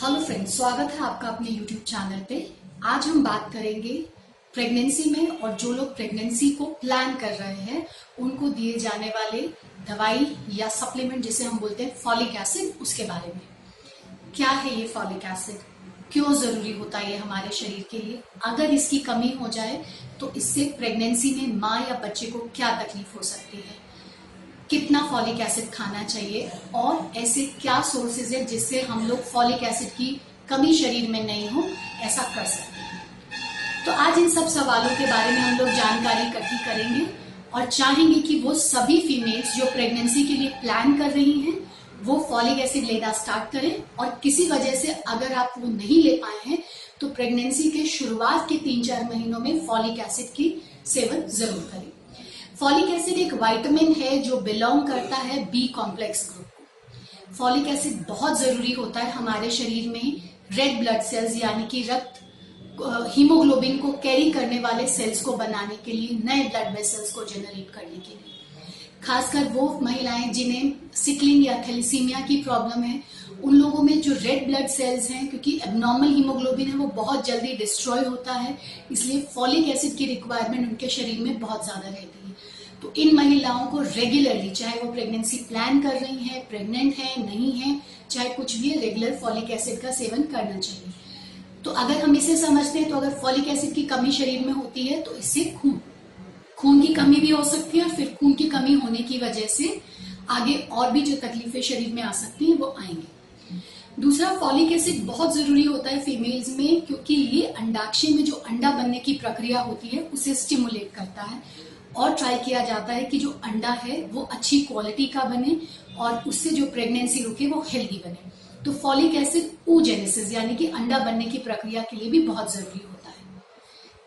Hello friends स्वागत है आपका अपने यूट्यूब चैनल पे। आज हम बात करेंगे प्रेगनेंसी में और जो लोग प्रेगनेंसी को प्लान कर रहे हैं, उनको दिए जाने वाले दवाई या सप्लीमेंट जिसे हम बोलते हैं फॉलिक एसिड उसके बारे में। क्या है ये फॉलिक एसिड क्यों ज़रूरी होता है ये हमारे शरीर के लिए? अगर इसकी कमी हो जाए तो इससे प्रेगनेंसी में माँ या बच्चे को क्या तकलीफ़ हो सकती है? कितना फॉलिक एसिड खाना चाहिए और ऐसे क्या सोर्सेज है जिससे हम लोग फॉलिक एसिड की कमी शरीर में नहीं हो, ऐसा कर सकते हैं। तो आज इन सब सवालों के बारे में हम लोग जानकारी इकट्ठी करेंगे और चाहेंगे कि वो सभी फीमेल्स जो प्रेगनेंसी के लिए प्लान कर रही हैं, वो फॉलिक एसिड लेना स्टार्ट करें और किसी वजह से अगर आप वो नहीं ले पाए हैं तो प्रेगनेंसी के शुरुआत के तीन चार महीनों में फॉलिक एसिड की सेवन ज़रूर करें। फॉलिक एसिड एक वाइटामिन है जो बिलोंग करता है बी कॉम्प्लेक्स ग्रुप को। फॉलिक एसिड बहुत ज़रूरी होता है हमारे शरीर में रेड ब्लड सेल्स यानी कि रक्त हीमोग्लोबिन को कैरी करने वाले सेल्स को बनाने के लिए, नए ब्लड वेसल्स को जनरेट करने के लिए। खासकर वो महिलाएँ जिन्हें सिकलिंग या थैलीसीमिया की प्रॉब्लम है, उन लोगों में जो रेड ब्लड सेल्स हैं, क्योंकि एबनॉर्मल हीमोग्लोबिन है, वो बहुत जल्दी डिस्ट्रॉय होता है, इसलिए फॉलिक एसिड की रिक्वायरमेंट उनके शरीर में बहुत ज़्यादा रहती है। तो इन महिलाओं को रेगुलरली चाहे वो प्रेगनेंसी प्लान कर रही है प्रेग्नेंट है, नहीं है, चाहे कुछ भी है रेगुलर फॉलिक एसिड का सेवन करना चाहिए। तो अगर हम इसे समझते हैं तो अगर फॉलिक एसिड की कमी शरीर में होती है तो इससे खून। खून की कमी भी हो सकती है और फिर खून की कमी होने की वजह से आगे और भी जो तकलीफें शरीर में आ सकती हैं, वो आएँगे। दूसरा फॉलिक एसिड बहुत ज़रूरी होता है फीमेल्स में, क्योंकि ये अंडाक्षय में जो अंडा बनने की प्रक्रिया होती है, उसे स्टिमुलेट करता है। और ट्राई किया जाता है कि जो अंडा है, वो अच्छी क्वालिटी का बने और उससे जो प्रेगनेंसी रुके, वो हेल्दी बने। तो फॉलिक एसिड ऊजेनेसिस यानी कि अंडा बनने की प्रक्रिया के लिए भी बहुत ज़रूरी होता है।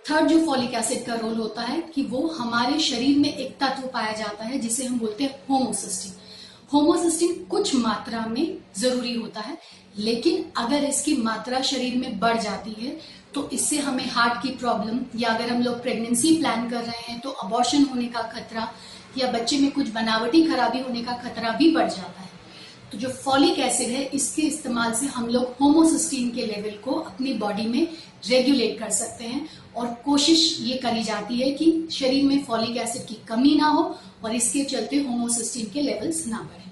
थर्ड जो फॉलिक एसिड का रोल होता है कि वो हमारे शरीर में एक तत्व पाया जाता है, जिसे हम बोलते हैं होमोसिस्टिन होमोसिस्टिन कुछ मात्रा में ज़रूरी होता है, लेकिन अगर इसकी मात्रा शरीर में बढ़ जाती है तो इससे हमें हार्ट की प्रॉब्लम या अगर हम लोग प्रेगनेंसी प्लान कर रहे हैं तो अबॉर्शन होने का खतरा या बच्चे में कुछ बनावटी खराबी होने का खतरा भी बढ़ जाता है। तो जो फॉलिक एसिड है, इसके इस्तेमाल से हम लोग होमोसिस्टीन के लेवल को अपनी बॉडी में रेगुलेट कर सकते हैं और कोशिश ये करी जाती है कि शरीर में फॉलिक एसिड की कमी ना हो और इसके चलते होमोसिस्टीन के लेवल्स ना बढ़े।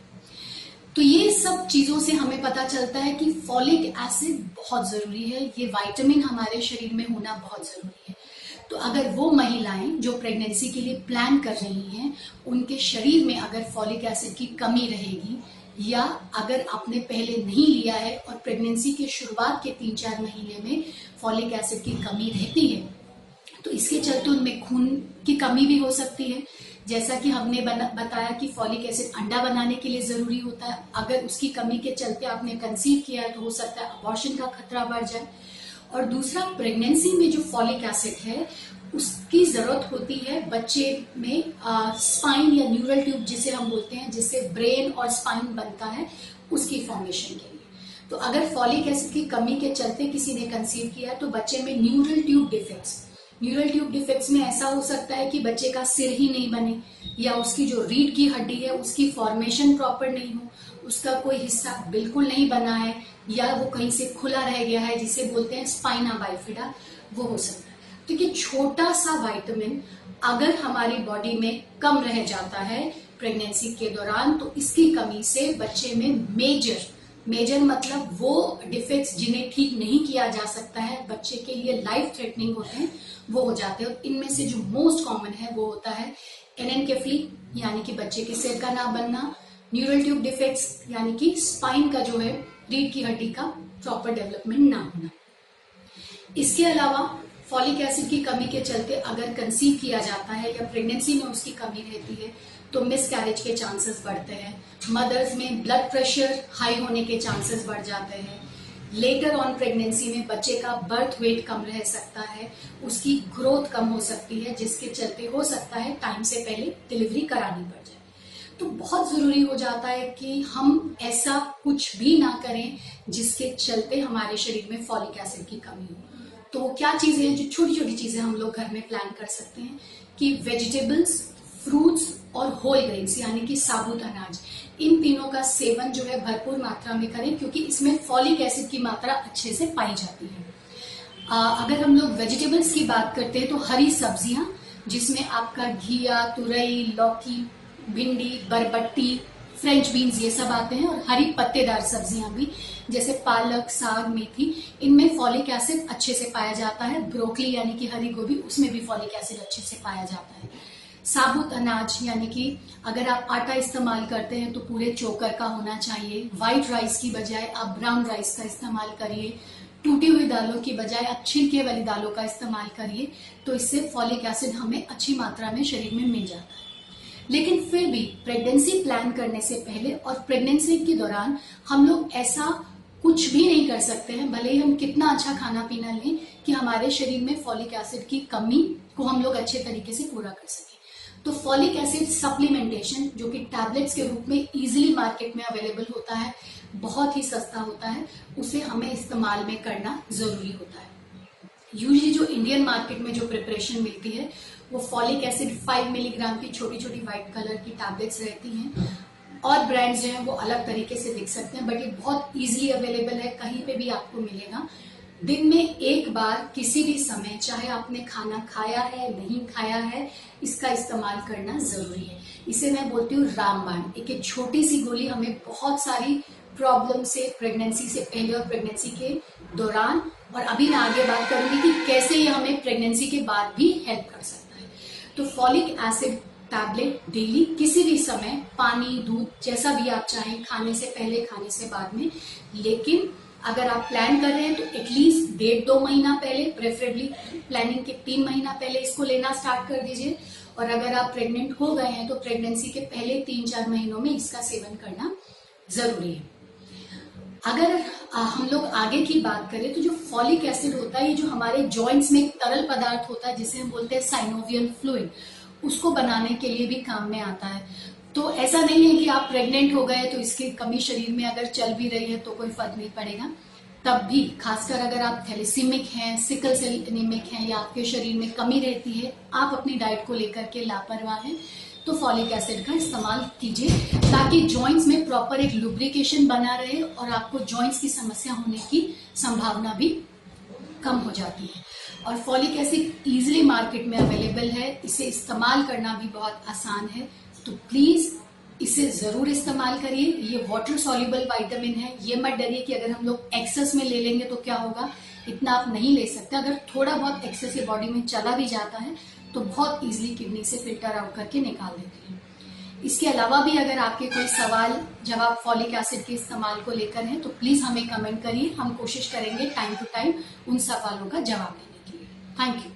तो ये सब चीज़ों से हमें पता चलता है कि फॉलिक एसिड बहुत ज़रूरी है, ये वाइटामिन हमारे शरीर में होना बहुत ज़रूरी है। तो अगर वो महिलाएँ जो प्रेगनेंसी के लिए प्लान कर रही हैं, उनके शरीर में अगर फॉलिक एसिड की कमी रहेगी, या अगर आपने पहले नहीं लिया है और प्रेगनेंसी के शुरुआत के तीन चार महीने में फॉलिक एसिड की कमी रहती है तो इसके चलते उनमें खून की कमी भी हो सकती है जैसा कि हमने बताया कि फॉलिक एसिड अंडा बनाने के लिए ज़रूरी होता है। अगर उसकी कमी के चलते आपने कंसीव किया तो हो सकता है अबॉर्शन का खतरा बढ़ जाए। और दूसरा प्रेगनेंसी में जो फॉलिक एसिड है, उसकी ज़रूरत होती है बच्चे में स्पाइन या न्यूरल ट्यूब जिसे हम बोलते हैं, जिससे ब्रेन और स्पाइन बनता है, उसकी फॉर्मेशन के लिए। तो अगर फॉलिक एसिड की कमी के चलते किसी ने कंसीव किया तो बच्चे में neural tube defects neural tube defects में ऐसा हो सकता है कि बच्चे का सिर ही नहीं बने, या उसकी जो रीढ़ की हड्डी है, उसकी फॉर्मेशन प्रॉपर नहीं हो, उसका कोई हिस्सा बिल्कुल नहीं बना है, या वो कहीं से खुला रह गया है, जिसे बोलते हैं स्पाइना बाइफिडा वो हो सकता है। तो ये छोटा सा वाइटामिन अगर हमारी बॉडी में कम रह जाता है प्रेगनेंसी के दौरान तो इसकी कमी से बच्चे में मेजर मेजर मतलब वो डिफेक्ट्स जिन्हें ठीक नहीं किया जा सकता है, बच्चे के लिए लाइफ थ्रेटनिंग होते हैं, वो हो जाते हैं। इनमें से जो मोस्ट कॉमन है, वो होता है एनएनकेफली यानी कि बच्चे के सिर का ना बनना न्यूरल ट्यूब डिफेक्ट्स यानी कि स्पाइन का जो है, रीढ़ की हड्डी का प्रॉपर डेवलपमेंट ना होना। इसके अलावा फॉलिक एसिड की कमी के चलते अगर कंसीव किया जाता है या प्रेगनेंसी में उसकी कमी रहती है तो मिस कैरेज के चांसेस बढ़ते हैं। मदर्स में ब्लड प्रेशर हाई होने के चांसेस बढ़ जाते हैं। लेटर ऑन प्रेगनेंसी में बच्चे का बर्थ वेट कम रह सकता है। उसकी ग्रोथ कम हो सकती है, जिसके चलते हो सकता है टाइम से पहले डिलीवरी करानी पड़ जाए। तो बहुत ज़रूरी हो जाता है कि हम ऐसा कुछ भी ना करें जिसके चलते हमारे शरीर में फॉलिक एसिड की कमी हो। तो क्या चीज़ें हैं जो छोटी छोटी चीज़ें हम लोग घर में प्लान कर सकते हैं? कि वेजिटेबल्स फ्रूट्स और होल ग्रेन्स यानी कि साबुत अनाज। इन तीनों का सेवन जो है भरपूर मात्रा में करें क्योंकि इसमें फॉलिक एसिड की मात्रा अच्छे से पाई जाती है। आ, अगर हम लोग वेजिटेबल्स की बात करते हैं तो हरी सब्ज़ियाँ जिसमें आपका घिया तुरई लौकी भिंडी बरबट्टी फ्रेंच बीन्स ये सब आते हैं, और हरी पत्तेदार सब्ज़ियाँ भी, जैसे पालक, साग, मेथी, इनमें फॉलिक एसिड अच्छे से पाया जाता है। ब्रोकली यानी कि हरी गोभी, उसमें भी फॉलिक एसिड अच्छे से पाया जाता है। साबुत अनाज, यानी कि अगर आप आटा इस्तेमाल करते हैं तो पूरे चोकर का होना चाहिए। व्हाइट राइस की बजाय आप ब्राउन राइस का इस्तेमाल करिए। टूटी हुई दालों की बजाय आप छिलके वाली दालों का इस्तेमाल करिए तो इससे फॉलिक एसिड हमें अच्छी मात्रा में शरीर में मिल जाता है। लेकिन फिर भी प्रेगनेंसी प्लान करने से पहले और प्रेगनेंसी के दौरान हम लोग ऐसा कुछ भी नहीं कर सकते हैं, भले ही हम कितना अच्छा खाना पीना लें कि हमारे शरीर में फॉलिक एसिड की कमी को हम लोग अच्छे तरीके से पूरा कर सकें। तो फॉलिक एसिड सप्लीमेंटेशन जो कि टैबलेट्स के रूप में इजीली मार्केट में अवेलेबल होता है, बहुत ही सस्ता होता है, उसे हमें इस्तेमाल में करना ज़रूरी होता है। यूजली जो इंडियन मार्केट में जो प्रिपरेशन मिलती है, वो फॉलिक एसिड 5 मिलीग्राम की छोटी छोटी व्हाइट कलर की टैबलेट्स रहती हैं और ब्रांड्स जो हैं वो अलग तरीके से दिख सकते हैं बट ये बहुत इजीली अवेलेबल है, कहीं पे भी आपको मिलेगा। दिन में एक बार किसी भी समय, चाहे आपने खाना खाया है, नहीं खाया है, इसका इस्तेमाल करना ज़रूरी है। इसे मैं बोलती हूँ रामबाण। एक एक छोटी सी गोली हमें बहुत सारी प्रॉब्लम से प्रेगनेंसी से, पहले और प्रेगनेंसी के दौरान और अभी मैं आगे बात करूँगी कि कैसे ये हमें प्रेगनेंसी के बाद भी हेल्प कर सकता है। तो फॉलिक एसिड टैबलेट डेली किसी भी समय पानी, दूध जैसा भी आप चाहें, खाने से पहले, खाने से बाद में। लेकिन अगर आप प्लान कर रहे हैं तो एटलीस्ट डेढ़ दो महीना पहले प्रेफरेबली प्लानिंग के तीन महीना पहले इसको लेना स्टार्ट कर दीजिए। और अगर आप प्रेग्नेंट हो गए हैं तो प्रेगनेंसी के पहले तीन चार महीनों में इसका सेवन करना ज़रूरी है। अगर हम लोग आगे की बात करें तो जो फॉलिक एसिड होता है, ये जो हमारे जॉइंट्स में एक तरल पदार्थ होता है, जिसे हम बोलते हैं साइनोवियन फ्लूइड उसको बनाने के लिए भी काम में आता है। तो ऐसा नहीं है कि आप प्रेग्नेंट हो गए तो इसकी कमी शरीर में अगर चल भी रही है तो कोई फ़र्क नहीं पड़ेगा। तब भी, खासकर अगर आप थैलेसीमिक हैं सिकल सेल एनीमिक हैं, या आपके शरीर में कमी रहती है, आप अपनी डाइट को लेकर के लापरवाह हैं तो फॉलिक एसिड का इस्तेमाल कीजिए। ताकि जॉइंट्स में प्रॉपर एक लुब्रिकेशन बना रहे और आपको जॉइंट्स की समस्या होने की संभावना भी कम हो जाती है। और फॉलिक एसिड इजिली मार्केट में अवेलेबल है। इसे इस्तेमाल करना भी बहुत आसान है। तो प्लीज़ इसे ज़रूर इस्तेमाल करिए। ये वाटर सॉल्युबल वाइटामिन है। ये मत डरिए कि अगर हम लोग एक्सेस में ले लेंगे तो क्या होगा? इतना आप नहीं ले सकते। अगर थोड़ा बहुत एक्सेस बॉडी में चला भी जाता है तो बहुत इजीली किडनी से फ़िल्टर आउट करके निकाल देते हैं। इसके अलावा भी अगर आपके कोई सवाल, जवाब फॉलिक एसिड के इस्तेमाल को लेकर है तो प्लीज़ हमें कमेंट करिए। हम कोशिश करेंगे टाइम टू टाइम उन सवालों का जवाब देने के लिए। Thank you